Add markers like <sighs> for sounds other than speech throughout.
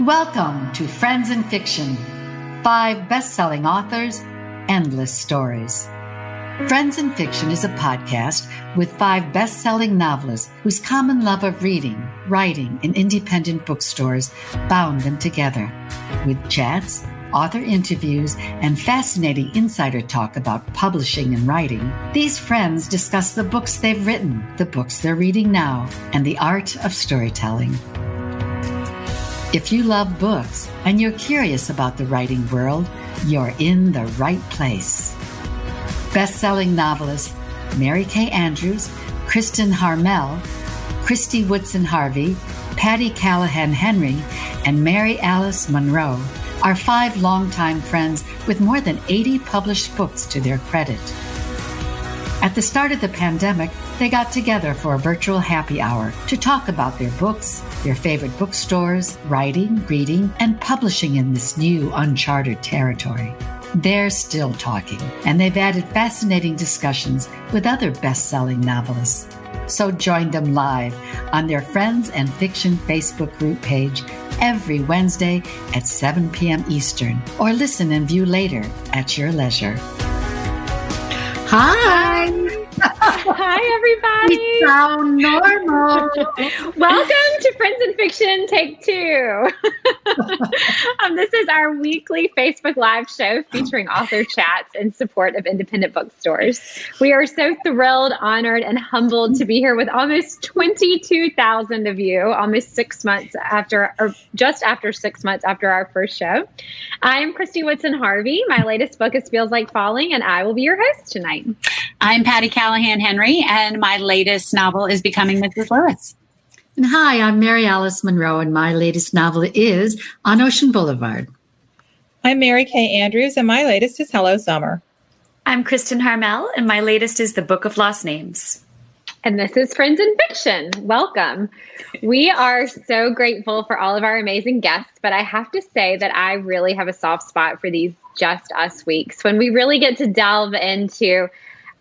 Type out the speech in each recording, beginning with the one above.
Welcome to Friends and Fiction. Five best selling authors, endless stories. Friends and Fiction is a podcast with five best selling novelists whose common love of reading, writing, and independent bookstores bound them together. With chats, author interviews, and fascinating insider talk about publishing and writing, these friends discuss the books they've written, the books they're reading now, and the art of storytelling. If you love books and you're curious about the writing world, you're in the right place. Best-selling novelists Mary Kay Andrews, Kristen Harmel, Christy Woodson Harvey, Patti Callahan Henry, and Mary Alice Monroe are five longtime friends with more than 80 published books to their credit. At the start of the pandemic, they got together for a virtual happy hour to talk about their books, their favorite bookstores, writing, reading, and publishing in this new uncharted territory. They're still talking, and they've added fascinating discussions with other best selling novelists. So join them live on their Friends and Fiction Facebook group page every Wednesday at 7 p.m. Eastern, or listen and view later at your leisure. Hi. Everybody. We sound normal. <laughs> Welcome to Friends and Fiction Take Two. <laughs> um, this is our weekly Facebook Live show featuring author chats in support of independent bookstores. We are so thrilled, honored, and humbled to be here with almost 22,000 of you, almost six months after, or just after six months after our first show. I'm Christy Woodson Harvey. My latest book is Feels Like Falling, and I will be your host tonight. I'm Patty Patti Callahan Henry, and my latest novel is Becoming Mrs. Lewis. And hi, I'm Mary Alice Monroe, and my latest novel is On Ocean Boulevard. I'm Mary Kay Andrews, and my latest is Hello Summer. I'm Kristen Harmel, and my latest is The Book of Lost Names. And this is Friends and Fiction. Welcome. We are so grateful for all of our amazing guests, but I have to say that I really have a soft spot for these just us weeks when we really get to delve into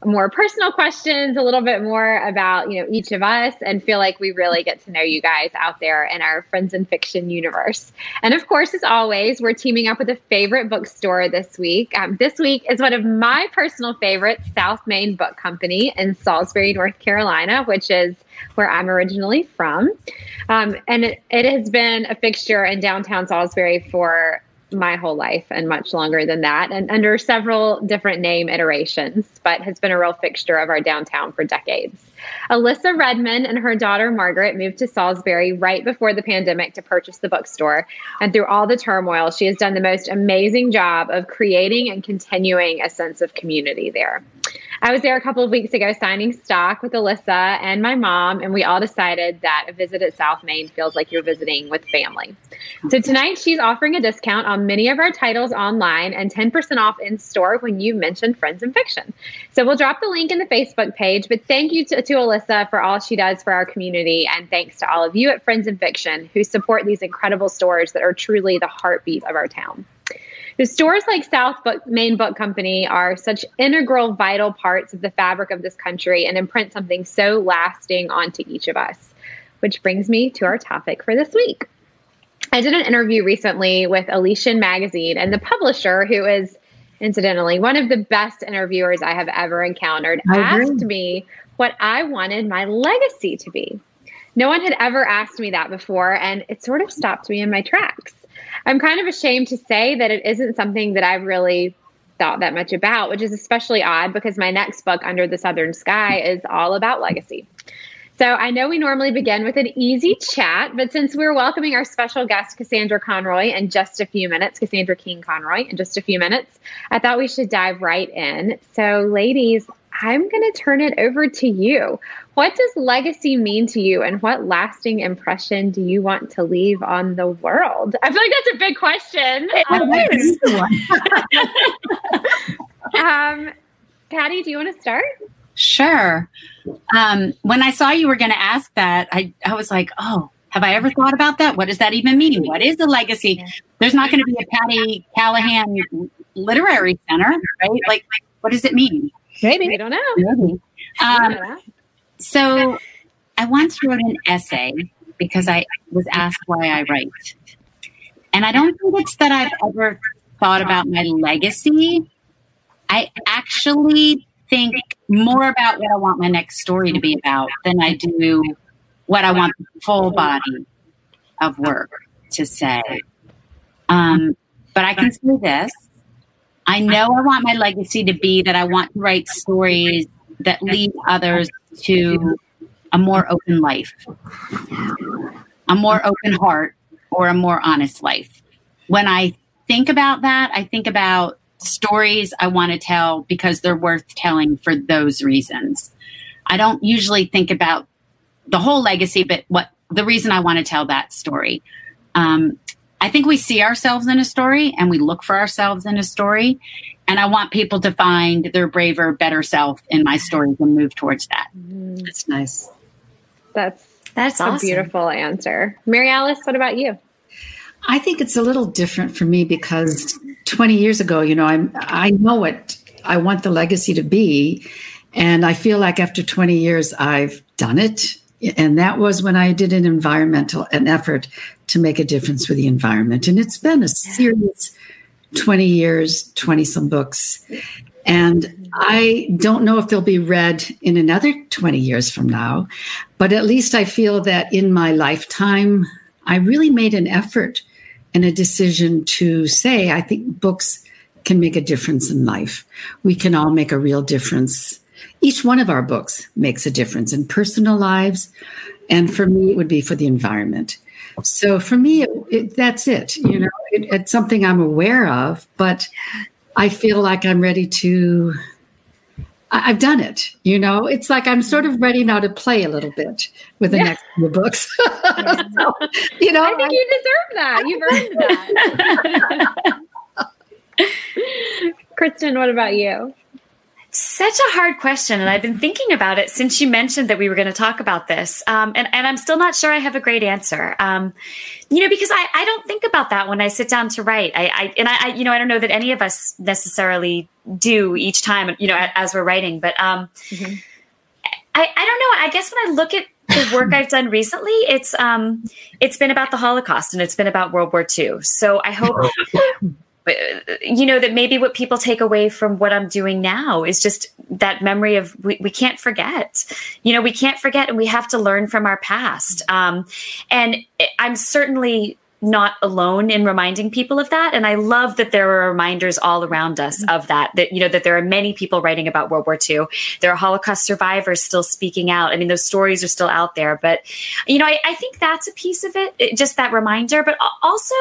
more personal questions, a little bit more about, you know, each of us and feel like we really get to know you guys out there in our friends and fiction universe. And of course, as always, we're teaming up with a favorite bookstore this week. Um, this week is one of my personal favorites, South Main Book Company in Salisbury, North Carolina, which is where I'm originally from. Um, and it, it has been a fixture in downtown Salisbury for my whole life and much longer than that, and under several different name iterations, but has been a real fixture of our downtown for decades. Alyssa Redman and her daughter Margaret moved to Salisbury right before the pandemic to purchase the bookstore. And through all the turmoil, she has done the most amazing job of creating and continuing a sense of community there. I was there a couple of weeks ago signing stock with Alyssa and my mom, and we all decided that a visit at South Main feels like you're visiting with family. So tonight she's offering a discount on many of our titles online and 10% off in store when you mention Friends and Fiction. So we'll drop the link in the Facebook page, but thank you to, to Alyssa for all she does for our community, and thanks to all of you at Friends and Fiction who support these incredible stores that are truly the heartbeat of our town. The stores like South Book, Main Book Company are such integral, vital parts of the fabric of this country and imprint something so lasting onto each of us. Which brings me to our topic for this week. I did an interview recently with Elysian Magazine, and the publisher, who is incidentally one of the best interviewers I have ever encountered, asked me what I wanted my legacy to be. No one had ever asked me that before, and it sort of stopped me in my tracks. I'm kind of ashamed to say that it isn't something that I've really thought that much about, which is especially odd because my next book, Under the Southern Sky, is all about legacy. So I know we normally begin with an easy chat, but since we're welcoming our special guest, Cassandra Conroy, in just a few minutes, Cassandra King Conroy, in just a few minutes, I thought we should dive right in. So, ladies, I'm going to turn it over to you. What does legacy mean to you, and what lasting impression do you want to leave on the world? I feel like that's a big question. Um, <laughs> um, Patti, do you want to start? Sure. Um, when I saw you were going to ask that, I, I was like, oh, have I ever thought about that? What does that even mean? What is the legacy? There's not going to be a Patti Callahan Literary Center, right? Like, what does it mean? Maybe. I don't know. Maybe. Um, so I once wrote an essay because I was asked why I write. And I don't think it's that I've ever thought about my legacy. I actually think more about what I want my next story to be about than I do what I want the full body of work to say. Um, but I can say this I know I want my legacy to be that I want to write stories that lead others to a more open life, a more open heart, or a more honest life. When I think about that, I think about stories I want to tell because they're worth telling for those reasons. I don't usually think about the whole legacy, but what the reason I want to tell that story. Um, I think we see ourselves in a story and we look for ourselves in a story. And I want people to find their braver, better self in my stories and move towards that. Mm-hmm. That's nice. That's That's a awesome. beautiful answer. Mary Alice, what about you? I think it's a little different for me because 20 years ago, you know, I'm I know what I want the legacy to be, and I feel like after 20 years I've done it. And that was when I did an environmental an effort to make a difference with the environment. And it's been a serious 20 years, 20 some books. And I don't know if they'll be read in another 20 years from now, but at least I feel that in my lifetime, I really made an effort and a decision to say, I think books can make a difference in life. We can all make a real difference. Each one of our books makes a difference in personal lives. And for me, it would be for the environment. So for me, it, it, that's it. You know, it, it's something I'm aware of, but I feel like I'm ready to. I- I've done it. You know, it's like I'm sort of ready now to play a little bit with the Yeah. next few books. <laughs> So, you know, I think you deserve that. You've earned that. <laughs> Kristen, what about you? Such a hard question, and I've been thinking about it since you mentioned that we were going to talk about this, um, and, and I'm still not sure I have a great answer. Um, you know, because I, I don't think about that when I sit down to write. I, I and I, I, you know, I don't know that any of us necessarily do each time, you know, as we're writing. But um, Mhm. I, I don't know. I guess when I look at the work I've done recently, it's um, it's been about the Holocaust and it's been about World War II. So I hope <laughs> you know that maybe what people take away from what i'm doing now is just that memory of we, we can't forget. You know we can't forget and we have to learn from our past. Um, and i'm certainly not alone in reminding people of that. And i love that there are reminders all around us of that that you know that there are many people writing about world war ii there are holocaust survivors still speaking out. I mean those stories are still out there. But you know i, I think that's a piece of it it- just that reminder. But also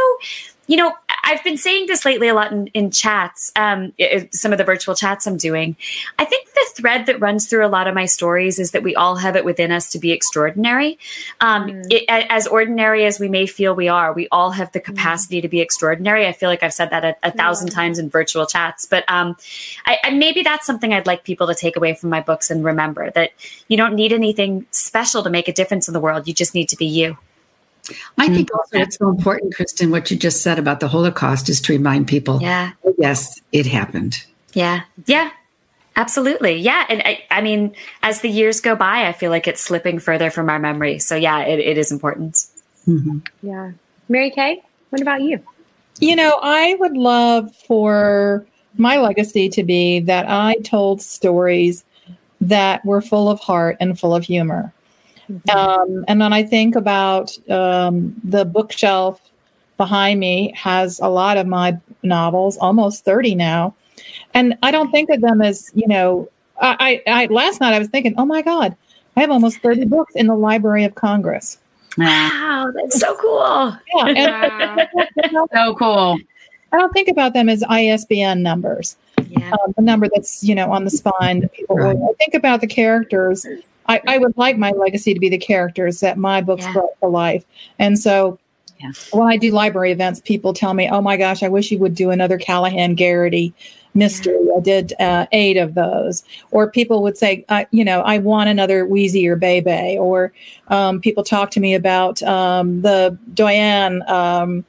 you know, I've been saying this lately a lot in, in chats, um, some of the virtual chats I'm doing. I think the thread that runs through a lot of my stories is that we all have it within us to be extraordinary. Um, Mm. it, as ordinary as we may feel we are, we all have the capacity to be extraordinary. I feel like I've said that a, a thousand times in virtual chats, but um, I, I, maybe that's something I'd like people to take away from my books and remember that you don't need anything special to make a difference in the world. You just need to be you. I think also it's so important, Kristen, what you just said about the Holocaust is to remind people, Yeah. yes, it happened. Yeah. Yeah. Absolutely. Yeah. And I, I mean, as the years go by, I feel like it's slipping further from our memory. So, yeah, it, it is important. Mhm. Yeah. Mary Kay, what about you? You know, I would love for my legacy to be that I told stories that were full of heart and full of humor. Um, and then I think about um, the bookshelf behind me has a lot of my novels, almost 30 now. And I don't think of them as, you know, I, I, I last night I was thinking, oh my God, I have almost 30 books in the Library of Congress. Wow. That's so cool. Yeah. And <laughs> So cool. I don't think about them as ISBN numbers. Yeah. um, the number that's you know on the spine that people Right. I think about the characters. I, I would like my legacy to be the characters that my books Yeah. brought to life. And so Yeah. when I do library events, people tell me, "Oh my gosh, I wish you would do another Callahan Garrity mystery." I did uh, eight of those. Or people would say, uh, "You know, I want another Weezie or Bebe." Or um, people talk to me about um, the Doyen. Um,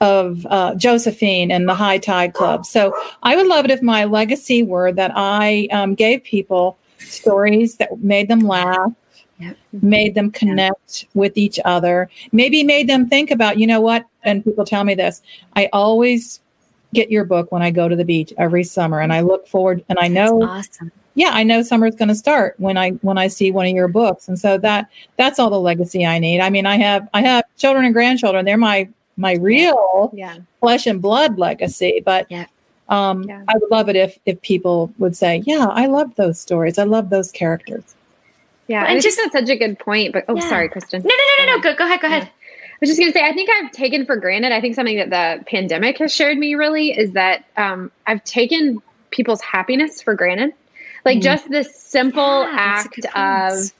of uh, Josephine and the High Tide Club. So I would love it if my legacy were that I um, gave people stories that made them laugh, yep. made them connect yeah. with each other, maybe made them think about, you know what? And people tell me this I always get your book when I go to the beach every summer, and I look forward, and I know. That's awesome yeah i know summer's going to start when i when i see one of your books and so that that's all the legacy i need i mean i have i have children and grandchildren they're my my real yeah. flesh and blood legacy but yeah. Um, yeah. I would love it if if people would say, "Yeah, I love those stories. I love those characters." Yeah, well, and just that's such a good point. But oh, yeah. sorry, Kristen. No, no, no, no, no. Go, go ahead. Go ahead. I was just going to say, I think I've taken for granted. I think something that the pandemic has showed me really is that um, I've taken people's happiness for granted. Like mm. just this simple yeah, act of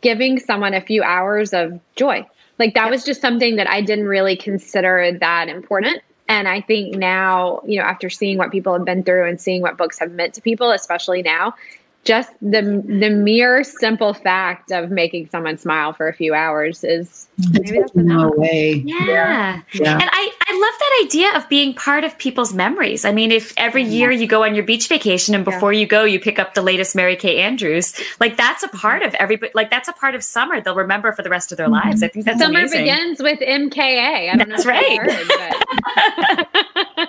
giving someone a few hours of joy. Like that was just something that I didn't really consider that important. And I think now, you know, after seeing what people have been through and seeing what books have meant to people, especially now, just the the mere simple fact of making someone smile for a few hours is maybe that's no way. Yeah. yeah. And I, I love that idea of being part of people's memories. I mean, if every year you go on your beach vacation and before yeah. you go, you pick up the latest Mary Kay Andrews, like that's a part of everybody, like that's a part of summer they'll remember for the rest of their mm-hmm. lives. I think that's Summer amazing. begins with MKA. I don't that's know right.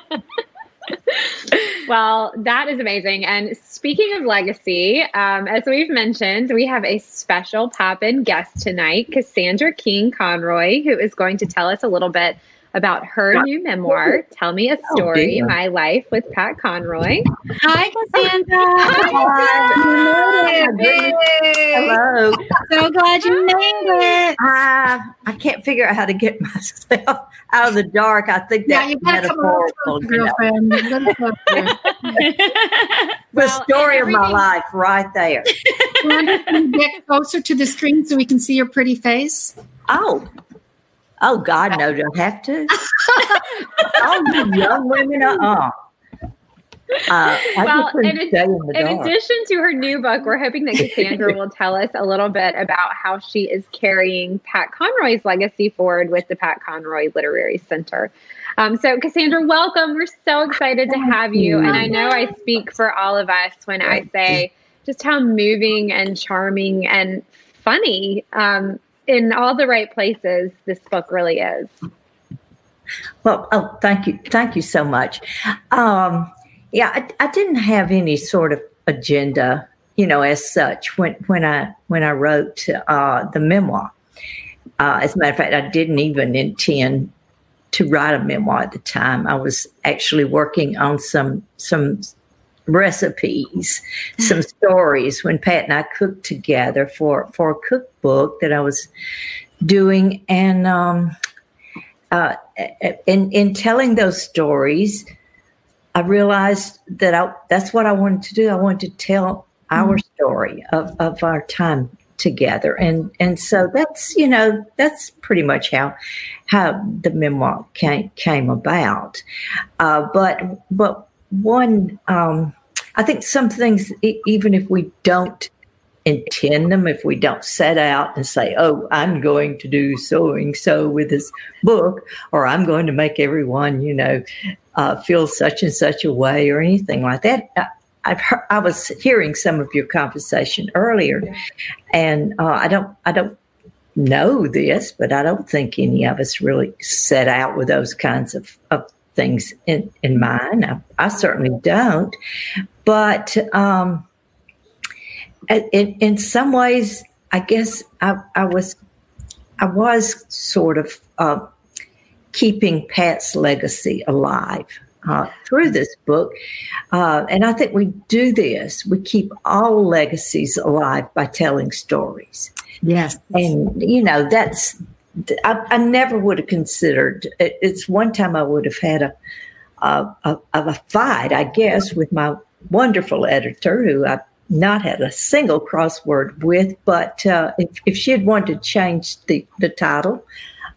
Heard, <laughs> <laughs> well, that is amazing. And speaking of legacy, um, as we've mentioned, we have a special pop in guest tonight, Cassandra King Conroy, who is going to tell us a little bit about her new memoir, Tell Me a oh, Story oh, My Life with Pat Conroy. Hi, Cassandra. Hi. Hello. So glad you made it. Uh, I can't figure out how to get <laughs> myself out of the dark. I think that's yeah, you metaphorical. girlfriend. <laughs> <laughs> the story of my life right there. get closer to the screen so we can see your pretty face? Oh, Oh God, no! Don't have to. oh, you young women, uh-uh. Uh, well, in, in, in addition to her new book, we're hoping that Cassandra will tell us a little bit about how she is carrying Pat Conroy's legacy forward with the Pat Conroy Literary Center. Um, so, Cassandra, welcome. We're so excited to have you. And I know I speak for all of us when I say just how moving and charming and funny um, in all the right places this book really is. Well, oh, thank you, thank you so much. Um, yeah, I, I, didn't have any sort of agenda, you know, as such when when I when I wrote uh, the memoir. Uh, as a matter of fact, I didn't even intend to write a memoir at the time. I was actually working on some some recipes, some stories when Pat and I cooked together for, for a cookbook that I was doing. And um, uh, in, in telling those stories, I realized that I, that's what I wanted to do. I wanted to tell our mm-hmm. story of, of our time together. And and so that's, you know, that's pretty much how how the memoir came came about. Uh, but but one um, I think some things, even if we don't intend them, if we don't set out and say, oh, I'm going to do so and so with this book, or I'm going to make everyone, you know, uh, feel such and such a way or anything like that. I, I've heard, I was hearing some of your conversation earlier, and uh, I don't, I don't know this, but I don't think any of us really set out with those kinds of, of things in, in mind. I, I certainly don't. But um, in, in some ways, I guess I, I was I was sort of uh, keeping Pat's legacy alive uh, through this book. Uh, and I think we do this. We keep all legacies alive by telling stories. Yes. And, you know, that's, I, I never would have considered, it's one time I would have had a, a, a, a fight, I guess, with my wonderful editor who I've not had a single crossword with, but uh, if, if she had wanted to change the, the title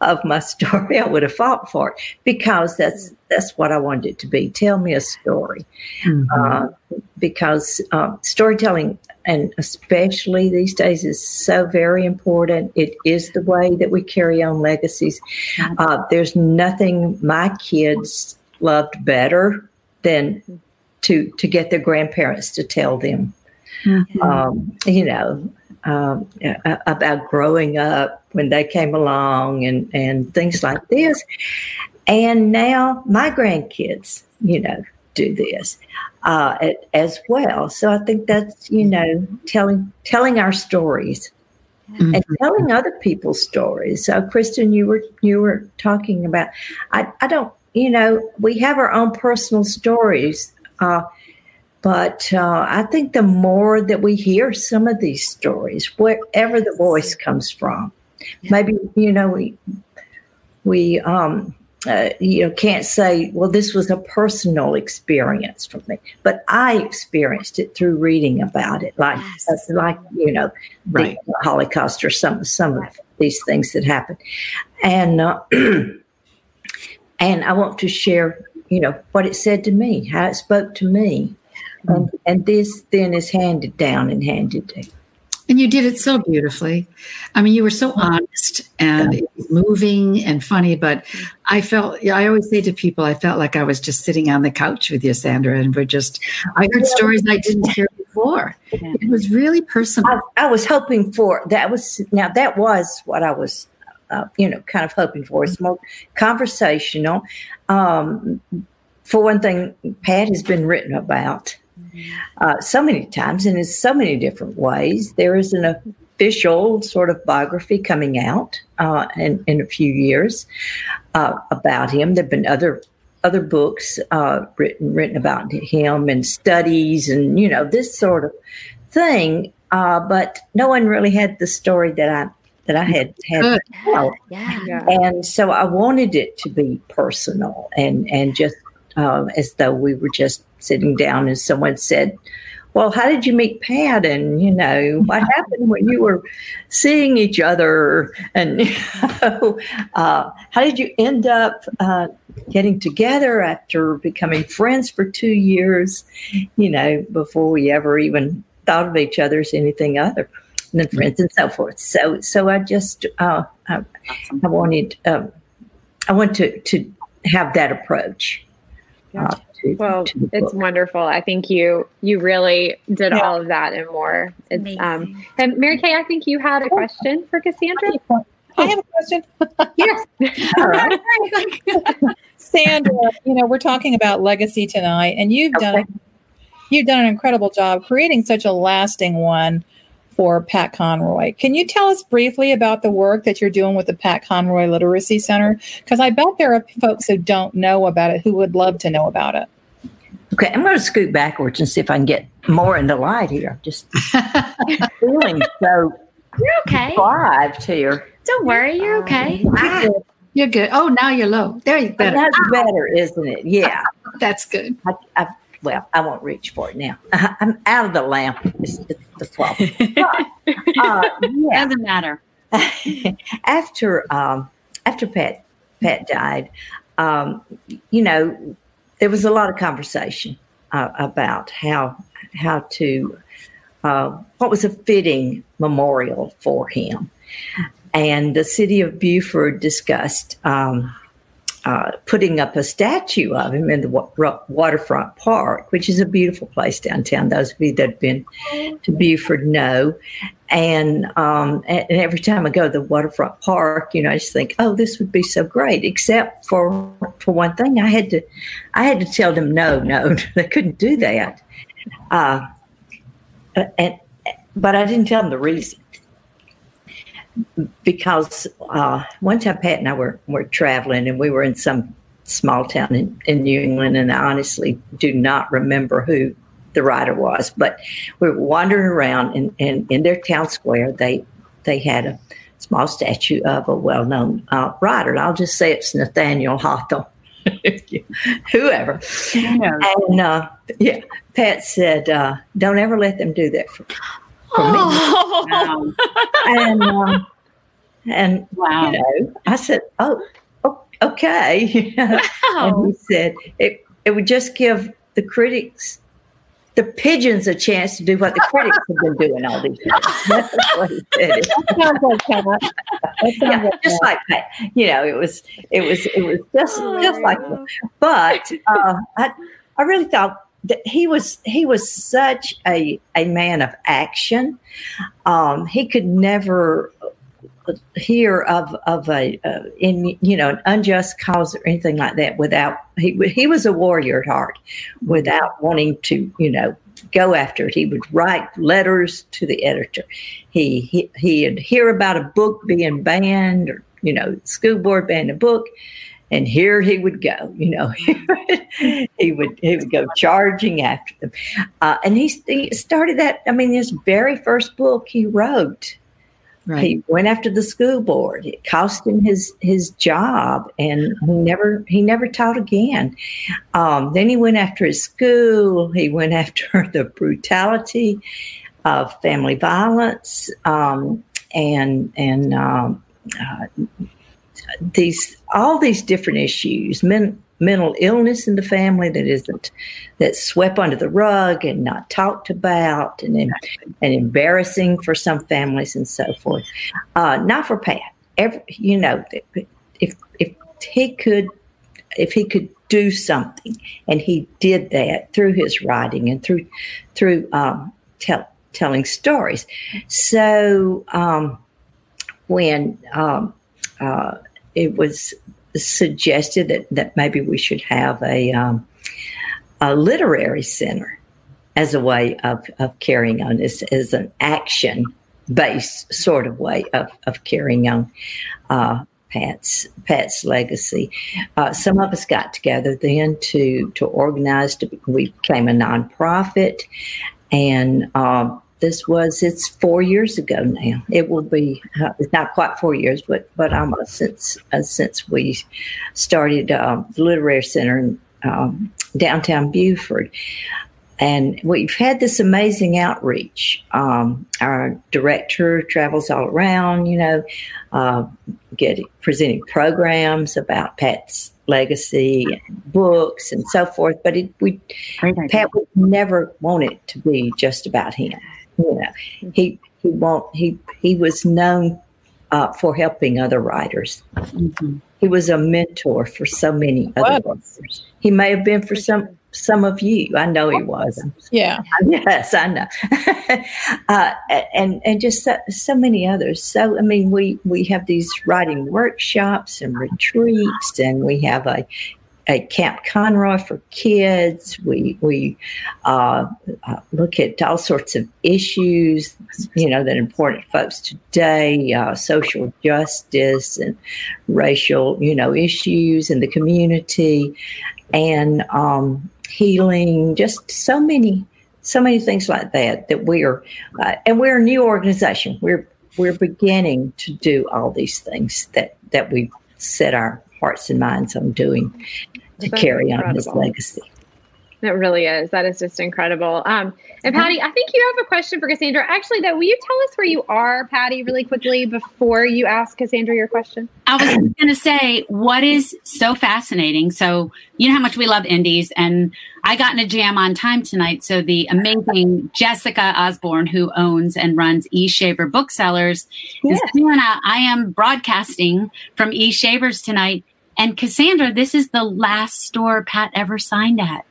of my <laughs> story, I would have fought for it because that's that's what I wanted it to be. Tell me a story, mm-hmm. uh, because uh, storytelling, and especially these days, is so very important. It is the way that we carry on legacies. Uh, there's nothing my kids loved better than to to get their grandparents to tell them. Mm-hmm. Um, you know, um, about growing up when they came along and, and things like this. And now my grandkids, you know, do this uh, as well. So I think that's you know telling telling our stories mm-hmm. and telling other people's stories. So Kristen, you were you were talking about. I I don't you know we have our own personal stories. Uh, but uh, I think the more that we hear some of these stories, wherever the voice comes from, maybe you know we we um, uh, you know can't say well this was a personal experience for me but i experienced it through reading about it like yes. uh, like you know right. the holocaust or some some of these things that happened and uh, <clears throat> and i want to share you know what it said to me how it spoke to me mm-hmm. and, and this then is handed down and handed down and you did it so beautifully. I mean, you were so honest and moving and funny. But I felt, I always say to people, I felt like I was just sitting on the couch with you, Sandra, and we're just, I heard stories I didn't hear before. It was really personal. I, I was hoping for that was, now that was what I was, uh, you know, kind of hoping for. It's more conversational. Um, for one thing, Pat has been written about uh, so many times and in so many different ways. There is an official sort of biography coming out uh, in, in a few years uh, about him. There have been other other books uh, written written about him and studies and you know this sort of thing. Uh, but no one really had the story that I that I had had to tell. Yeah. And so I wanted it to be personal and and just uh, as though we were just sitting down and someone said, well, how did you meet Pat? And, you know, <laughs> what happened when you were seeing each other? And, <laughs> you know, uh, how did you end up uh, getting together after becoming friends for two years, you know, before we ever even thought of each other as anything other than friends and so forth. So, so I just, uh, I, I, wanted, um, I want to, to have that approach. Uh, to, well, to it's wonderful. I think you you really did yeah. all of that and more. It's um and Mary Kay, I think you had a question for Cassandra. I have a question. yes. <laughs> All right. <laughs> Sandra, you know, we're talking about legacy tonight, and you've okay. done you've done an incredible job creating such a lasting one for Pat Conroy. Can you tell us briefly about the work that you're doing with the Pat Conroy Literary Center? Because I bet there are folks who don't know about it who would love to know about it. Okay, I'm going to scoot backwards and see if I can get more into light here. I'm just <laughs> feeling so you're okay. Thrived here. Don't worry, you're okay. Ah, you're good. Oh, now you're low. There you go. That's better, isn't it? Yeah, <laughs> that's good. I, I, well, I won't reach for it now. <laughs> I'm out of the lamp. It's the problem. But, uh, <laughs> yeah. Doesn't matter. <laughs> after um, after Pat Pat died, um, you know, there was a lot of conversation uh, about how how to uh, what was a fitting memorial for him, and the city of Beaufort discussed. Um, uh, putting up a statue of him in the wa- waterfront park, which is a beautiful place downtown. Those of you that have been to Beaufort know. And, um, and, every time I go to the waterfront park, you know, I just think, oh, this would be so great. Except for for one thing, I had to I had to tell them no, no, <laughs> they couldn't do that. Uh, and but I didn't tell them the reason because uh, one time Pat and I were, were traveling and we were in some small town in, in New England, and I honestly do not remember who the writer was, but we were wandering around in, in, in their town square. They they had a small statue of a well known uh, writer. And I'll just say it's Nathaniel Hawthorne. <laughs> Whoever. And uh, yeah, Pat said, uh, don't ever let them do that for, for oh. me. and um, and wow. you know, I said, oh, oh okay. Wow. <laughs> and he said it it would just give the critics the pigeons a chance to do what the critics have been doing all these years. <laughs> That's what he said. yeah, just like that. You know, it was it was it was just just like that. But uh, I I really thought th- he was he was such a a man of action. Um, he could never hear of of a uh, in you know an unjust cause or anything like that without he he was a warrior at heart without wanting to you know go after it. He would write letters to the editor. He he he'd hear about a book being banned or you know school board banned a book and here he would go you know <laughs> he <laughs> would he would go charging after them uh, and he, he started that i mean his very first book he wrote Right. He went after the school board. It cost him his his job, and he never he never taught again. Um, then he went after his school. He went <laughs> after the brutality of family violence um, and and um, uh, these all these different issues. Men, mental illness in the family that isn't that's swept under the rug and not talked about and and embarrassing for some families and so forth. Uh, not for Pat. Every, you know, if if he could if he could do something, and he did that through his writing and through through um, tell, telling stories. So um, when um, uh, it was suggested that, that maybe we should have a, um, a literary center as a way of, of carrying on this as an action based sort of way of, of carrying on uh, Pat's Pat's legacy. Uh, some of us got together then to to organize. To, we became a nonprofit, and um, this was it's four years ago now. It will be uh, it's not quite four years, but but almost since uh, since we started uh, the literary center in um, downtown Beaufort. And we've had this amazing outreach. Um, our director travels all around, you know, uh, getting presenting programs about Pat's legacy, and books, and so forth. But it, we Pat would never want it to be just about him. You know, he he won't he he was known uh, for helping other writers. Mm-hmm. He was a mentor for so many other writers. He may have been for some some of you. I know he was. Yeah. <laughs> Yes, I know. <laughs> uh, and and just so, so, many others. So I mean, we we have these writing workshops and retreats, and we have a at Camp Conroy for kids. We we uh, uh, look at all sorts of issues, you know, that are important to folks today, uh, social justice and racial, you know, issues in the community, and um, healing. Just so many, so many things like that. That we are, uh, and we're a new organization. We're we're beginning to do all these things that that we set our hearts and minds on doing to That's carry incredible. on his legacy. It really is. That is just incredible. Um, and Patti, I think you have a question for Cassandra. Actually, though, will you tell us where you are, Patti, really quickly before you ask Cassandra your question? I was going to say, what is so fascinating? So, you know how much we love indies, and I got in a jam on time tonight. So, the amazing <laughs> Jessica Osborne, who owns and runs E Shaver Booksellers, yes. is I am broadcasting from E Shavers tonight and Cassandra, this is the last store Pat ever signed at.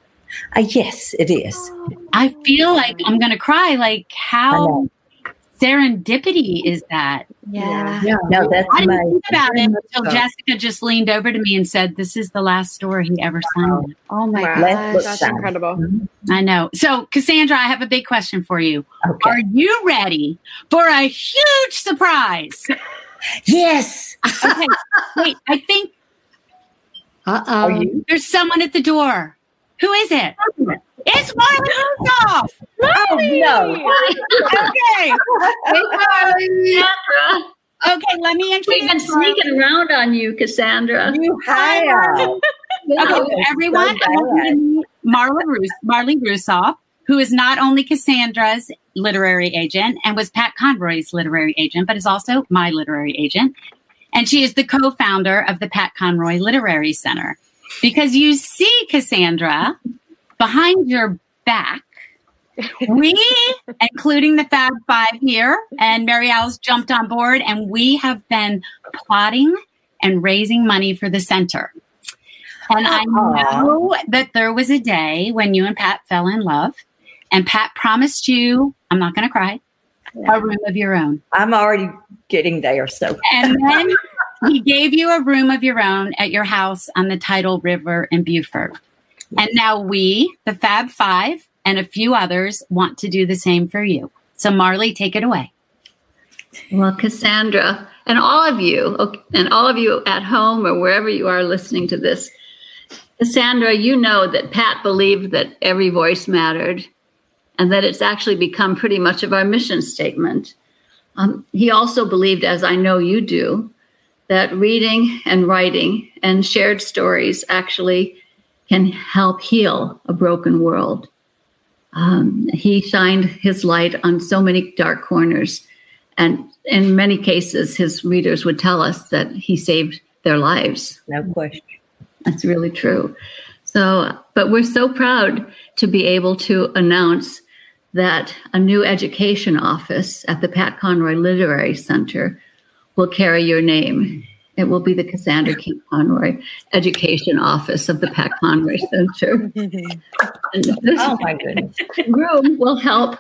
Uh, yes, it is. I feel like I'm going to cry. Like, how serendipity is that? Yeah. yeah. No, that's I didn't think about it until Jessica just leaned over to me and said, This is the last store he ever signed. Oh my wow. gosh. That's incredible. Mm-hmm. I know. So, Cassandra, I have a big question for you. Okay. Are you ready for a huge surprise? yes. okay. Wait, I think uh oh. There's someone at the door. Who is it? It's Marly Rusoff. Oh no. okay. okay, let me introduce. We've been sneaking around on you, Cassandra. You have. okay, everyone. So Marla Rus- Marly Rusoff, who is not only Cassandra's literary agent and was Pat Conroy's literary agent, but is also my literary agent. And she is the co founder of the Pat Conroy Literary Center. Because you see, Cassandra, behind your back, we, including the Fab Five here, and Mary Alice jumped on board, and we have been plotting and raising money for the center. And I know that there was a day when you and Pat fell in love, and Pat promised you, I'm not going to cry, a room of your own. I'm already getting there. So, and then he gave you a room of your own at your house on the Tidal River in Beaufort. And now we, the Fab Five, and a few others want to do the same for you. So, Marly, take it away. Well, Cassandra, and all of you, and all of you at home or wherever you are listening to this, Cassandra, you know that Pat believed that every voice mattered and that it's actually become pretty much of our mission statement. Um, he also believed, as I know you do, that reading and writing and shared stories actually can help heal a broken world. Um, he shined his light on so many dark corners. And in many cases, his readers would tell us that he saved their lives. No question. That's really true. So, but we're so proud to be able to announce that a new education office at the Pat Conroy Literary Center will carry your name. It will be the Cassandra King Conroy Education Office of the Pat Conroy Center. <laughs> and this oh my goodness. room will help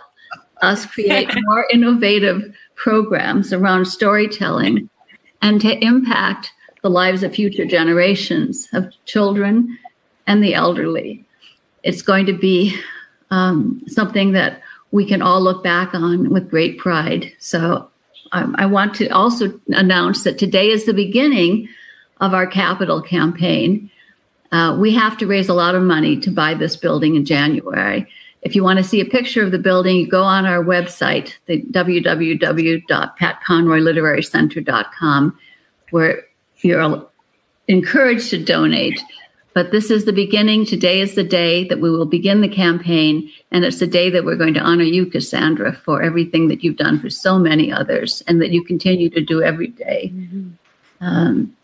us create <laughs> more innovative programs around storytelling and to impact the lives of future generations of children and the elderly. It's going to be um, something that we can all look back on with great pride. So um, I want to also announce that today is the beginning of our capital campaign. Uh, we have to raise a lot of money to buy this building in January. If you want to see a picture of the building, you go on our website, the www.patconroyliterarycenter.com, where you're encouraged to donate. But this is the beginning. Today is the day that we will begin the campaign. And it's the day that we're going to honor you, Cassandra, for everything that you've done for so many others and that you continue to do every day. Mm-hmm. Um,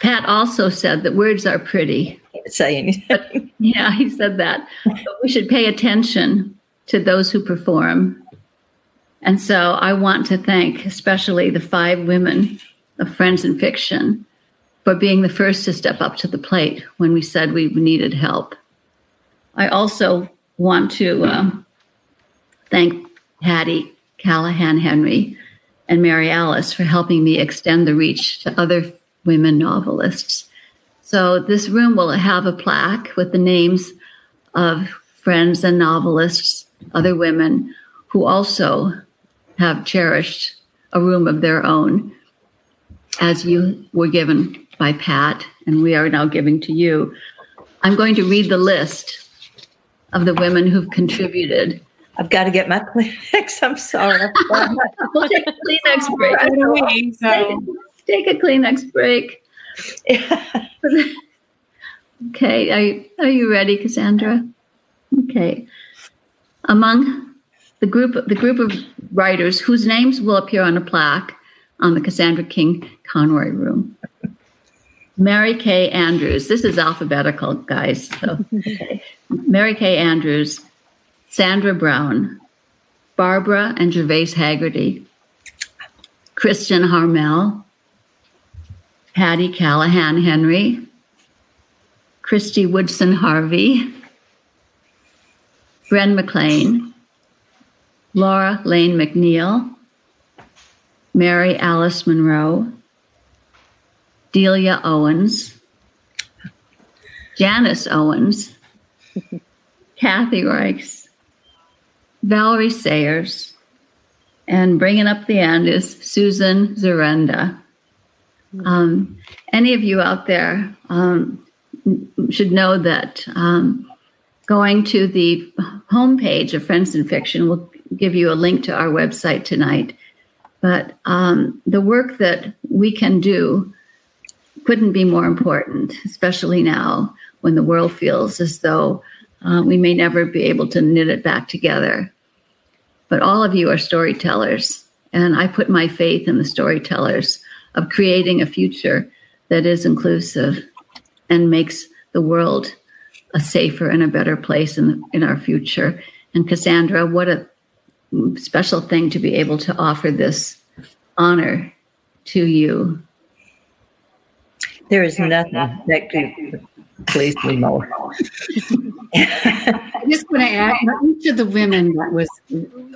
Pat also said that words are pretty. Say anything. yeah, he said that. But we should pay attention to those who perform. And so I want to thank especially the five women of Friends and Fiction for being the first to step up to the plate when we said we needed help. I also want to um, thank Patti Callahan Henry and Mary Alice for helping me extend the reach to other women novelists. So this room will have a plaque with the names of friends and novelists, other women who also have cherished a room of their own, as you were given by Pat, and we are now giving to you. I'm going to read the list of the women who've contributed. I've got to get my <laughs> Kleenex. I'm sorry. <laughs> we'll take a Kleenex <laughs> break. Right so take a Kleenex break. okay, are you, are you ready, Cassandra? Okay. Among the group, the group of writers whose names will appear on a plaque on the Cassandra King Conroy room. Mary Kay Andrews. This is alphabetical, guys. So. Mary Kay Andrews, Sandra Brown, Barbara and Gervase Haggerty, Kristen Harmel, Patti Callahan Henry, Christy Woodson Harvey, Bren McClain, Laura Lane McNeal, Mary Alice Monroe, Delia Owens, Janis Owens, Kathy Reichs, Valerie Sayers, and bringing up the end is Susan Zurenda. Um, any of you out there um, should know that um, going to the homepage of Friends and Fiction will give you a link to our website tonight. But um, the work that we can do couldn't be more important, especially now when the world feels as though uh, we may never be able to knit it back together. But all of you are storytellers, and I put my faith in the storytellers of creating a future that is inclusive and makes the world a safer and a better place in, in our future. And Cassandra, what a special thing to be able to offer this honor to you There is nothing that could please me more. I just want to add each of the women that was,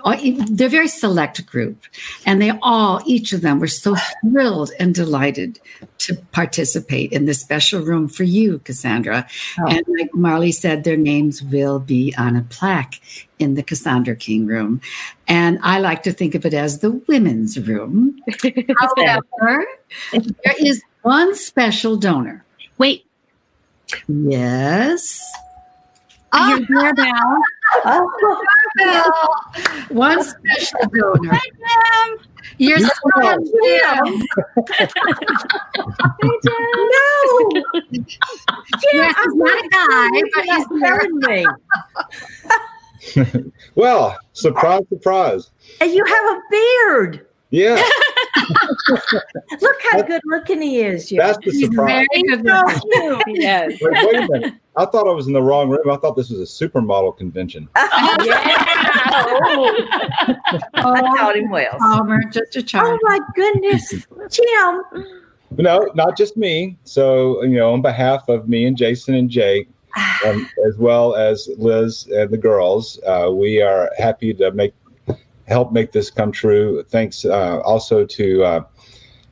uh, they're a very select group, and they all, each of them, were so thrilled and delighted to participate in this special room for you, Cassandra. Oh. And like Marly said, their names will be on a plaque in the Cassandra King room. And I like to think of it as the women's room. <laughs> However, there is one special donor. Wait, Yes. Ah. <laughs> Oh, your doorbell. oh, doorbell. One special donor. Hi, Jim. You're no. so Jim. <laughs> hey, Jim. No. Jim, yes, he's not a guy, but he's there. me. <laughs> well, surprise, surprise. And you have a beard. Yeah. <laughs> Look how good looking he is. You. That's the surprise. He's very good so <laughs> yes. Wait, wait, a minute. I thought I was in the wrong room. I thought this was a supermodel convention. <laughs> Oh, yeah. oh. I taught him well. Palmer, just a child. Oh my goodness, Jim. No, not just me. So, you know, on behalf of me and Jason and Jake, <sighs> um, as well as Liz and the girls, uh, we are happy to make help make this come true. Thanks uh, also to uh,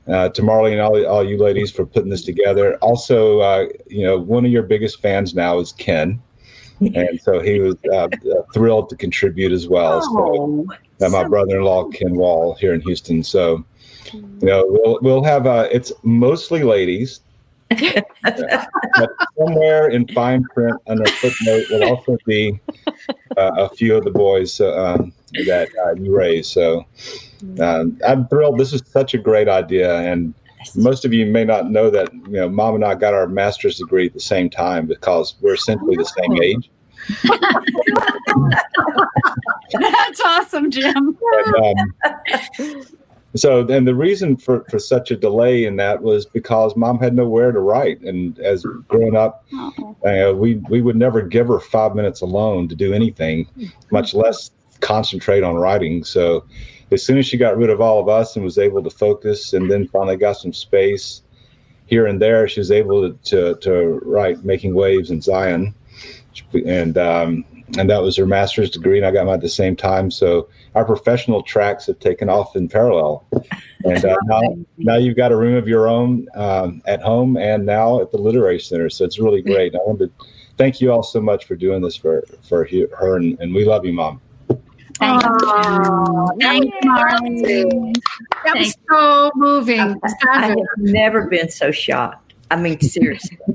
uh, to Marly and all, all you ladies for putting this together. Also, uh, you know, one of your biggest fans now is Ken. And so he was uh, thrilled to contribute as well. Oh, so, my brother-in-law Ken Wall here in Houston. So, you know, we'll we'll have uh, it's mostly ladies. <laughs> but somewhere in fine print under a footnote will also be a few of the boys. Um, that uh, you raised. So um, I'm thrilled. This is such a great idea, and most of you may not know that you know mom and I got our master's degree at the same time because we're essentially the same oh. age. That's awesome, Jim. And, um, so, and the reason for, for such a delay in that was because mom had nowhere to write, and as growing up, uh, we we would never give her five minutes alone to do anything, much less concentrate on writing. So as soon as she got rid of all of us and was able to focus and then finally got some space here and there, she was able to, to, to write Making Waves in Zion. And, um, and that was her master's degree, and I got mine at the same time. So our professional tracks have taken off in parallel. And uh, now, now you've got a room of your own um, at home and now at the Literary Center. So it's really great. I wanted to thank you all so much for doing this for, for her, and, and we love you, Mom. Thank you. Thank you, Marly. That was so moving. I, I have never been so shocked. I mean, seriously. <laughs>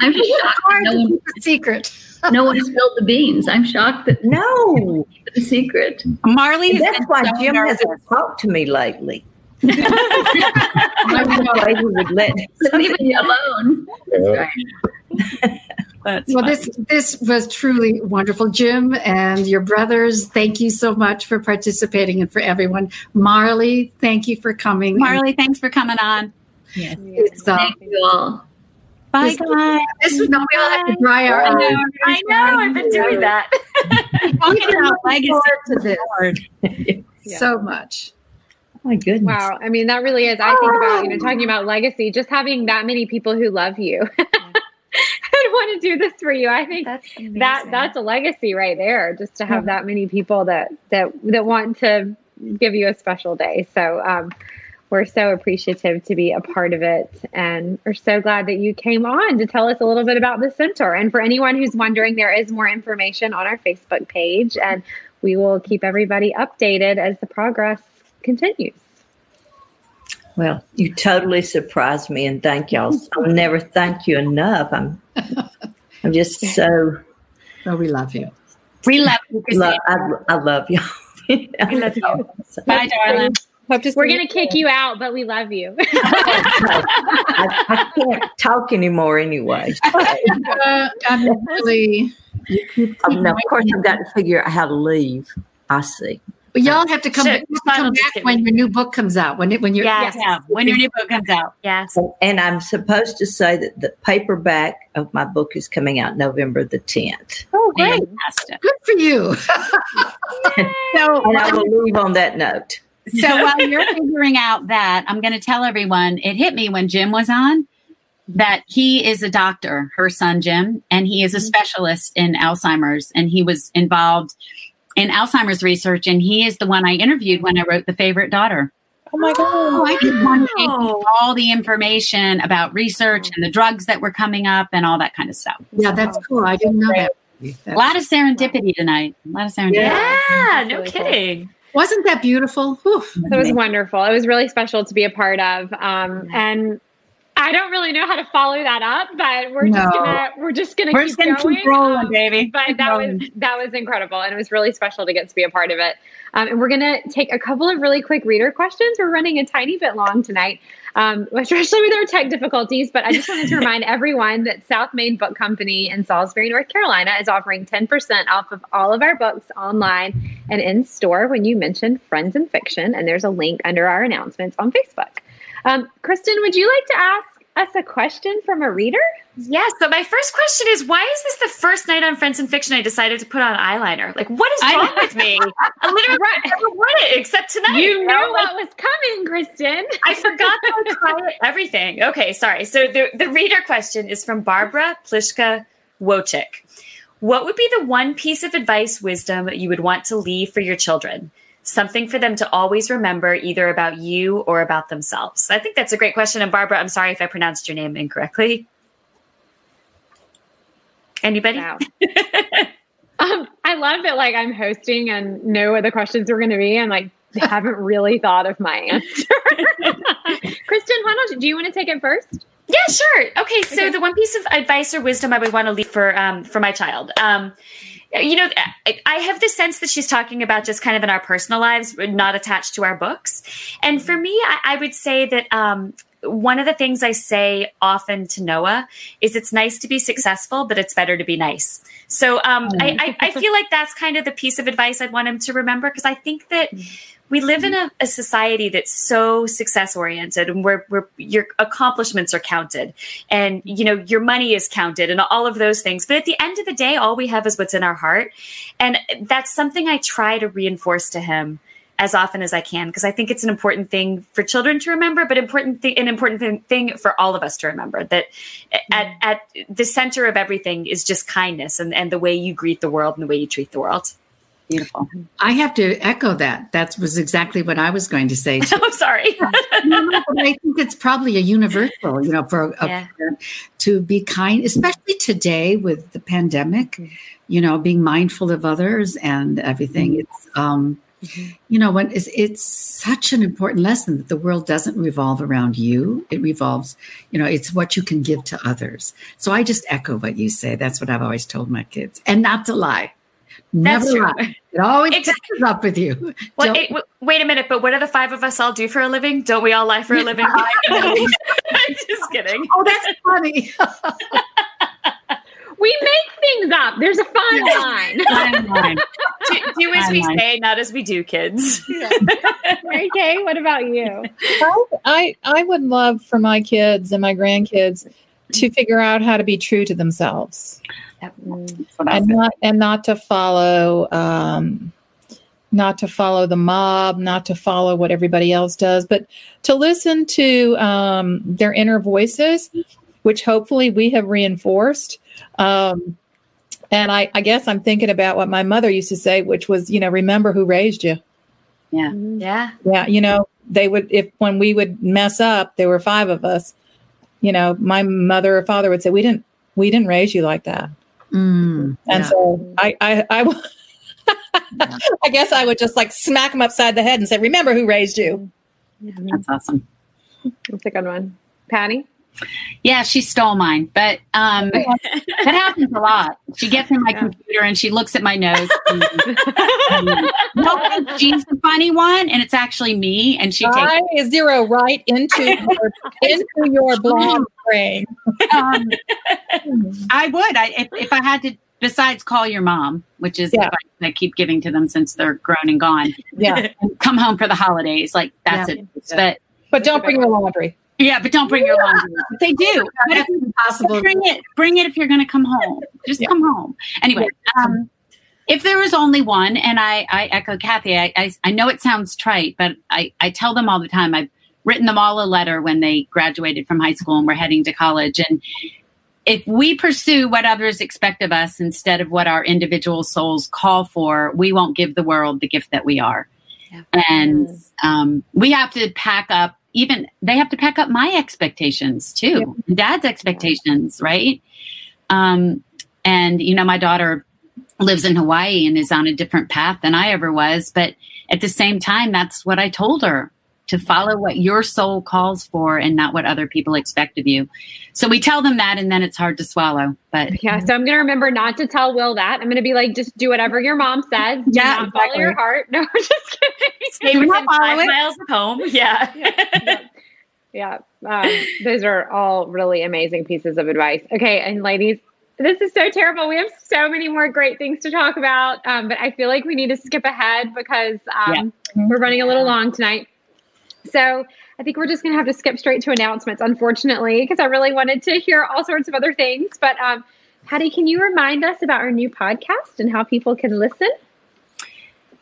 I'm shocked. No one, secret. <laughs> no one spilled the beans. I'm shocked that no the secret. Marly, that's why so Jim nervous. hasn't talked to me lately. <laughs> I would let leave me alone. Yeah. That's well, fun. this this was truly wonderful, Jim, and your brothers. Thank you so much for participating, and for everyone. Marly, thank you for coming. Marly, thanks for coming on. Yes, it's, uh, thank you all. Bye, this, guys. This was not we all have to dry our I know, I know. I've been doing that. <laughs> Talking about legacy to this yeah. <laughs> so much. my goodness. Wow. I mean, that really is. I think about, you know, talking about legacy, just having that many people who love you. <laughs> <laughs> I want to do this for you. I think that's that that's a legacy right there, just to have yeah. that many people that that that want to give you a special day. So um, we're so appreciative to be a part of it, and we're so glad that you came on to tell us a little bit about the center. And for anyone who's wondering, there is more information on our Facebook page, and we will keep everybody updated as the progress continues. Well, you totally surprised me, and thank y'all. <laughs> I'll never thank you enough. I'm, I'm just <laughs> so. Well, we love you. We love you. Love, I, I love y'all. <laughs> we love you. Bye, darling. We're going to kick you out, but we love you. I, I, can't talk anymore anyway. uh, I'm really. Um, no, of course, I've got to figure out how to leave. I see. But y'all have to come, sure. come back when your new book comes out. When it when your yes, yeah, when your new book comes out. Yes. And I'm supposed to say that the paperback of my book is coming out November the 10th. Oh, great! Fantastic. Good for you. <laughs> so, and I will leave on that note. So <laughs> while you're figuring out that, I'm going to tell everyone it hit me when Jim was on that he is a doctor, her son Jim, and he is a mm-hmm. specialist in Alzheimer's and he was involved in Alzheimer's research and he is the one I interviewed when I wrote The Favorite Daughter. Oh my god! Oh, I did one page all the information about research and the drugs that were coming up and all that kind of stuff. Yeah, that's cool. I didn't know that. A lot of serendipity tonight. A lot of serendipity. Yeah, no really cool. kidding. Wasn't that beautiful? Whew. It was wonderful. It was really special to be a part of. Um, and I don't really know how to follow that up, but we're just gonna we're just gonna We're keep going. keep rolling, Um, baby. But Keep that rolling. was that was incredible, and it was really special to get to be a part of it. Um, and we're gonna take a couple of really quick reader questions. We're running a tiny bit long tonight, um, especially with our tech difficulties. But I just wanted to <laughs> remind everyone that South Main Book Company in Salisbury, North Carolina, is offering ten percent off of all of our books online and in store when you mention Friends and Fiction. And there's a link under our announcements on Facebook. Um, Kristen, would you like to ask us a question from a reader? Yes. So my first question is, why is this the first night on Friends and Fiction I decided to put on eyeliner? Like, what is wrong with me? I literally Right. never worn it except tonight. You know? knew what was coming, Kristen. I forgot to <laughs> try everything. Okay, sorry. So the, the reader question is from Barbara Plishka Wojcik. What would be the one piece of advice, wisdom you would want to leave for your children? Something for them to always remember, either about you or about themselves. I think that's a great question. And Barbara, I'm sorry if I pronounced your name incorrectly. Anybody? Wow. <laughs> Um, I love that like I'm hosting and know what the questions are going to be and like haven't really thought of my answer. <laughs> Kristen, why don't do you want to take it first? Yeah, sure. Okay, so Okay. the one piece of advice or wisdom I would want to leave for um, for my child, um, you know, I, have the sense that she's talking about just kind of in our personal lives, not attached to our books. And for me, I, I would say that um, one of the things I say often to Noah is it's nice to be successful, but it's better to be nice. So um, I, I, I feel like that's kind of the piece of advice I'd want him to remember because I think that we live in mm-hmm. a, a society that's so success oriented and where, where your accomplishments are counted and you know your money is counted and all of those things. But at the end of the day all we have is what's in our heart. And that's something i try to reinforce to him as often as i can because i think it's an important thing for children to remember but important thing, an important thing, thing for all of us to remember that mm-hmm. at, at the center of everything is just kindness and, and the way you greet the world and the way you treat the world Beautiful. I have to echo that. That was exactly what I was going to say. too. <laughs> i'm sorry <laughs> No, no, I think it's probably a universal, you know, for a Yeah. parent to be kind, especially today with the pandemic, mm-hmm. you know, being mindful of others and everything. Mm-hmm. It's, um, mm-hmm. you know, when it's, it's such an important lesson that the world doesn't revolve around you. It revolves, you know, it's what you can give to others. So I just echo what you say. That's what I've always told my kids and not to lie. Never That's true. It always Ex- catches up with you. What, Don't- eh, w- wait a minute, but what do the five of us all do for a living? Don't we all lie for a living? <laughs> <laughs> Just kidding. oh, that's funny. <laughs> We make things up. There's a fine line. Fine line. Do, do as we Fine line. say, not as we do, kids. Mary Kay, what about you? I I would love for my kids and my grandkids to figure out how to be true to themselves That's what I and not and not to follow um, not to follow the mob, not to follow what everybody else does, but to listen to um, their inner voices, which hopefully we have reinforced. Um, and I, I guess I'm thinking about what my mother used to say, which was, you know, remember who raised you. Yeah. Yeah. Yeah, you know, they would if when we would mess up, there were five of us. You know, my mother or father would say, "We didn't, we didn't raise you like that." Mm, And yeah. so I, I, I, w- <laughs> I guess I would just like smack them upside the head and say, "Remember who raised you." That's awesome. That's a good one. Patti? Yeah, she stole mine, but um, that happens a lot. She gets in my Yeah. computer and she looks at my notes. And, no, she's the funny one, and it's actually me. And she takes. Zero right into your, <laughs> into your blonde brain. Um, <laughs> I would. I if, if I had to. Besides, call your mom, which is Yeah. advice I keep giving to them since they're grown and gone. Yeah, And <laughs> come home for the holidays, like that's Yeah. it. But but don't bring your laundry. Yeah, but don't bring your laundry. But they do. But if That's impossible. bring it bring it if you're going to come home just Yeah. come home anyway um if there was only one, and I, I echo Kathy, I, I, I know it sounds trite, but I, I tell them all the time. I've written them all a letter when they graduated from high school and were heading to college. And if we pursue what others expect of us instead of what our individual souls call for, we won't give the world the gift that we are. Yeah. And um, we have to pack up, even they have to pack up my expectations too, yeah. dad's expectations, right? Um, and, you know, my daughter lives in Hawaii and is on a different path than I ever was. But at the same time, that's what I told her to follow what your soul calls for and not what other people expect of you. So we tell them that and then it's hard to swallow. But yeah, so I'm going to remember not to tell Will that. I'm going to be like, just do whatever your mom says. Yeah, not exactly. follow your heart. <laughs> No, just kidding. Stay within five it. miles of home. <laughs> Yeah. yeah. yeah. Um, those are all really amazing pieces of advice. Okay. And ladies, this is so terrible. We have so many more great things to talk about, um, but I feel like we need to skip ahead because um, yeah. we're running a little long tonight. So I think we're just going to have to skip straight to announcements, unfortunately, because I really wanted to hear all sorts of other things. But um, Patti, can you remind us about our new podcast and how people can listen?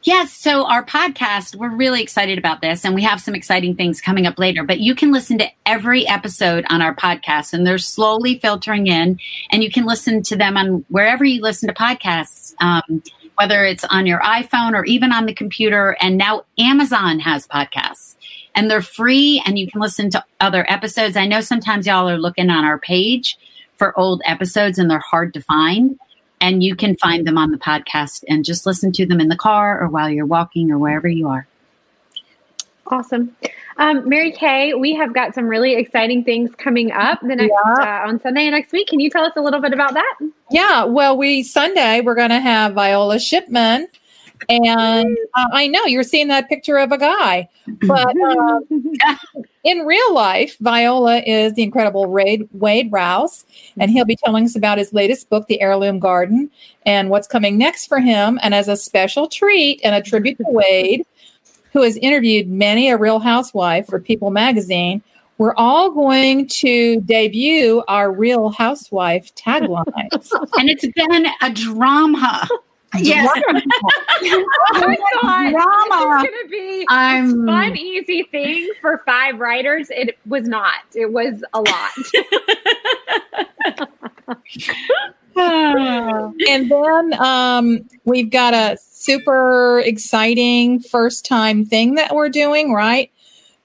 Yes. So our podcast, we're really excited about this and we have some exciting things coming up later, but you can listen to every episode on our podcast and they're slowly filtering in and you can listen to them on wherever you listen to podcasts, um, whether it's on your iPhone or even on the computer. And now Amazon has podcasts and they're free and you can listen to other episodes. I know sometimes y'all are looking on our page for old episodes and they're hard to find and you can find them on the podcast and just listen to them in the car or while you're walking or wherever you are. Awesome. Um, Mary Kay, we have got some really exciting things coming up the next yeah. uh, on Sunday next week. Can you tell us a little bit about that? Yeah, well, we Sunday we're going to have Viola Shipman, and uh, I know you're seeing that picture of a guy, but uh, <laughs> in real life, Viola is the incredible Wade, Wade Rouse, and he'll be telling us about his latest book, The Heirloom Garden, and what's coming next for him. And as a special treat and a tribute to Wade, who has interviewed many a real housewife for People magazine, we're all going to debut our Real Housewife taglines. <laughs> and it's been a drama. Yes. I thought drama. this going to be a fun, easy thing for five writers. It was not. It was a lot. <laughs> <sighs> and then um, we've got a super exciting first time thing that we're doing, right?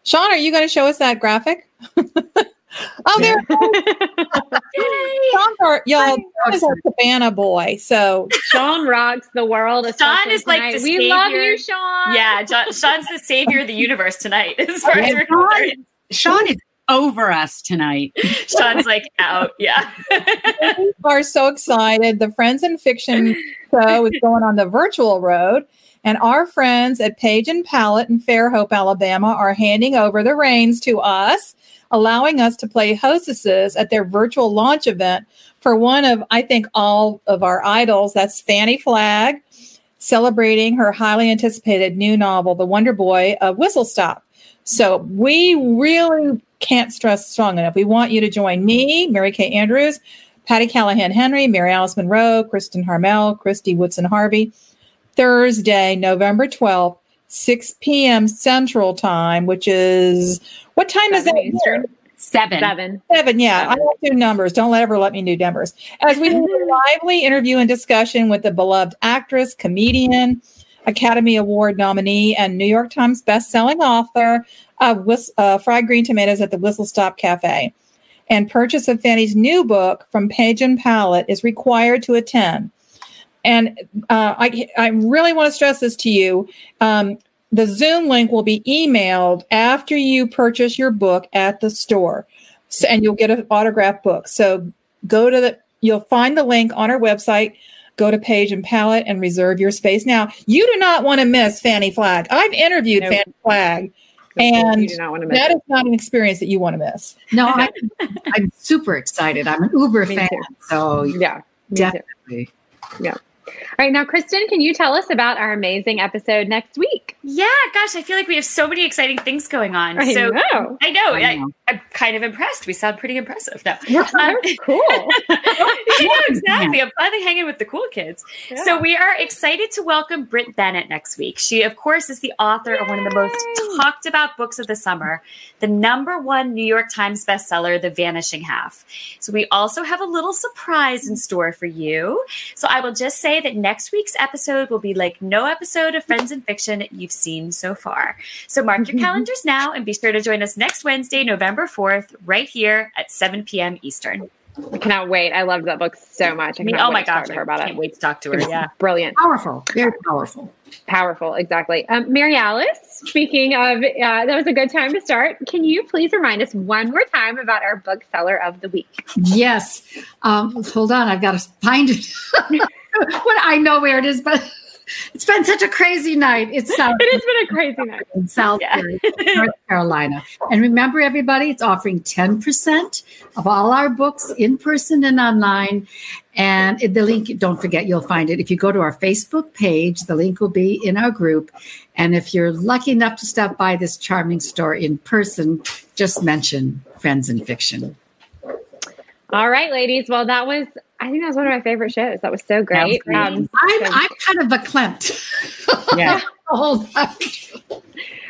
Sean, are you going to show us that graphic? <laughs> Oh, there. <laughs> Sean, are, y'all, is our cabana boy. So Sean rocks the world. Sean is like the we savior. love you, Sean. Yeah, John, Sean's the savior of the universe tonight. As far as Sean, Sean <laughs> is over us tonight. Sean's like out. Yeah. <laughs> we are so excited. The Friends and Fiction show is going on the virtual road. And our friends at Page and Palette in Fairhope, Alabama, are handing over the reins to us allowing us to play hostesses at their virtual launch event for one of, I think, all of our idols. That's Fannie Flagg, celebrating her highly anticipated new novel, The Wonder Boy of Whistle Stop. So we really can't stress strong enough. We want you to join me, Mary Kay Andrews, Patti Callahan Henry, Mary Alice Monroe, Kristen Harmel, Kristy Woodson Harvey, Thursday, November 12th 6 p.m. Central Time, which is what time Seven is that? Eastern. Seven. Seven. Seven, yeah. Seven. I don't do numbers. Don't ever let me do numbers. As we do a lively interview and discussion with the beloved actress, comedian, Academy Award nominee, and New York Times bestselling author of Whist- uh, Fried Green Tomatoes at the Whistle Stop Cafe. And purchase of Fannie's new book from Page and Palette is required to attend. And uh, I, I really want to stress this to you. Um, the Zoom link will be emailed after you purchase your book at the store, so, and you'll get an autographed book. So go to the, you'll find the link on our website. Go to Page and Palette and reserve your space. Now, you do not want to miss Fannie Flagg. I've interviewed nope. Fannie Flagg, and that is not an experience that you want to miss. No, I, I'm super excited. I'm an Uber fan, too. so yeah, definitely. Yeah. All right, now, Kristen, can you tell us about our amazing episode next week? Yeah, gosh, I feel like we have so many exciting things going on. I so know. I know. I know. I, am kind of impressed. We sound pretty impressive now. We're Um, <laughs> cool. <laughs> yeah, exactly. I'm finally hanging with the cool kids. Yeah. So we are excited to welcome Brit Bennett next week. She, of course, is the author of one of the most talked about books of the summer, the number one New York Times bestseller, The Vanishing Half. So we also have a little surprise in store for you. So I will just say that next week's episode will be like no episode of Friends and Fiction you've seen so far. So mark your <laughs> calendars now and be sure to join us next Wednesday, November 4th, right here at 7 p.m. Eastern. I cannot wait. I loved that book so much. I, I mean, cannot oh my wait to talk gosh, to her I about can't it. wait to talk to her. Yeah. Brilliant. Powerful, very powerful. Powerful, exactly. Um, Mary Alice, speaking of, uh, that was a good time to start. Can you please remind us one more time about our bookseller of the week? Yes. Um, hold on, I've got to find it. <laughs> <laughs> what I know where it is, but <laughs> it's been such a crazy night. It's South It has been a crazy night. in South Yeah. North <laughs> Carolina. And remember, everybody, it's offering 10% of all our books in person and online. And the link, don't forget, you'll find it. If you go to our Facebook page, the link will be in our group. And if you're lucky enough to stop by this charming store in person, just mention Friends and Fiction. All right, ladies. Well, that was, I think that was one of my favorite shows. That was so great. great. Um, I'm, I'm kind of a verklempt. Yeah. <laughs> Hold on.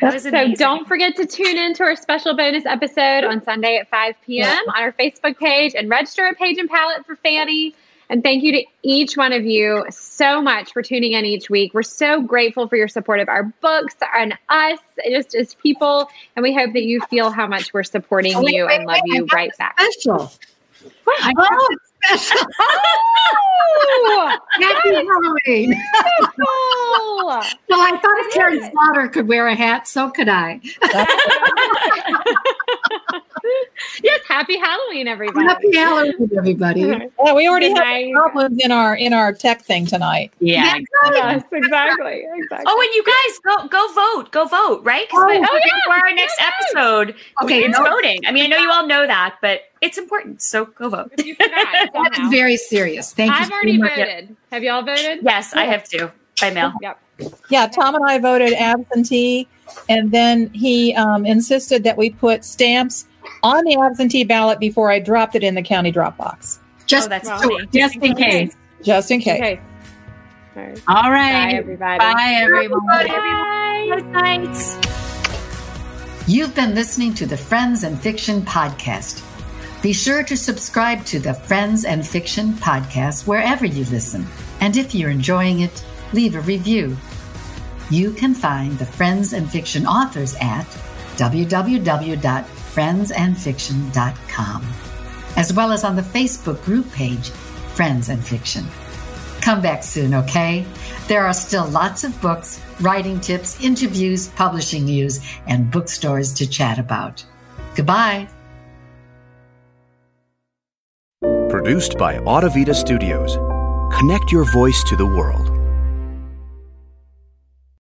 That was so don't forget to tune in to our special bonus episode on Sunday at 5 p.m. on our Facebook page and register a Page and Palette for Fannie. And thank you to each one of you so much for tuning in each week. We're so grateful for your support of our books and us, just as people. And we hope that you feel how much we're supporting Wait, you wait, and love wait, you right back. Special. What? I got a special. <laughs> Oh, Happy Halloween. <laughs> Well, I thought if Karin Slaughter could wear a hat, so could I. <laughs> <laughs> yes, happy Halloween, everybody. Happy Halloween, everybody. <laughs> Yeah, we already Good have night. goblins in our in our tech thing tonight. Yeah. Yes, exactly. exactly. Oh, and you guys go go vote, go vote, right? Because Oh, oh, yeah. for our next Go vote. episode, Okay, it's no- voting. I mean, I know you all know that, but it's important, so go vote. If you forgot <laughs> That very serious. Thank you. I've already much. voted. Have y'all voted? Yes, I have to by mail. Yep. Yeah, Tom and I voted absentee, and then he um, insisted that we put stamps on the absentee ballot before I dropped it in the county drop box, Just oh, that's well, funny. Just in case. just in case. Okay. All right. All Bye, everybody. Bye, everyone. Bye. Good night. You've been listening to the Friends and Fiction podcast. Be sure to subscribe to the Friends and Fiction podcast wherever you listen. And if you're enjoying it, leave a review. You can find the Friends and Fiction authors at www.friendsandfiction.com, as well as on the Facebook group page, Friends and Fiction. Come back soon, okay? There are still lots of books, writing tips, interviews, publishing news, and bookstores to chat about. Goodbye. Produced by Audavita Studios. Connect your voice to the world.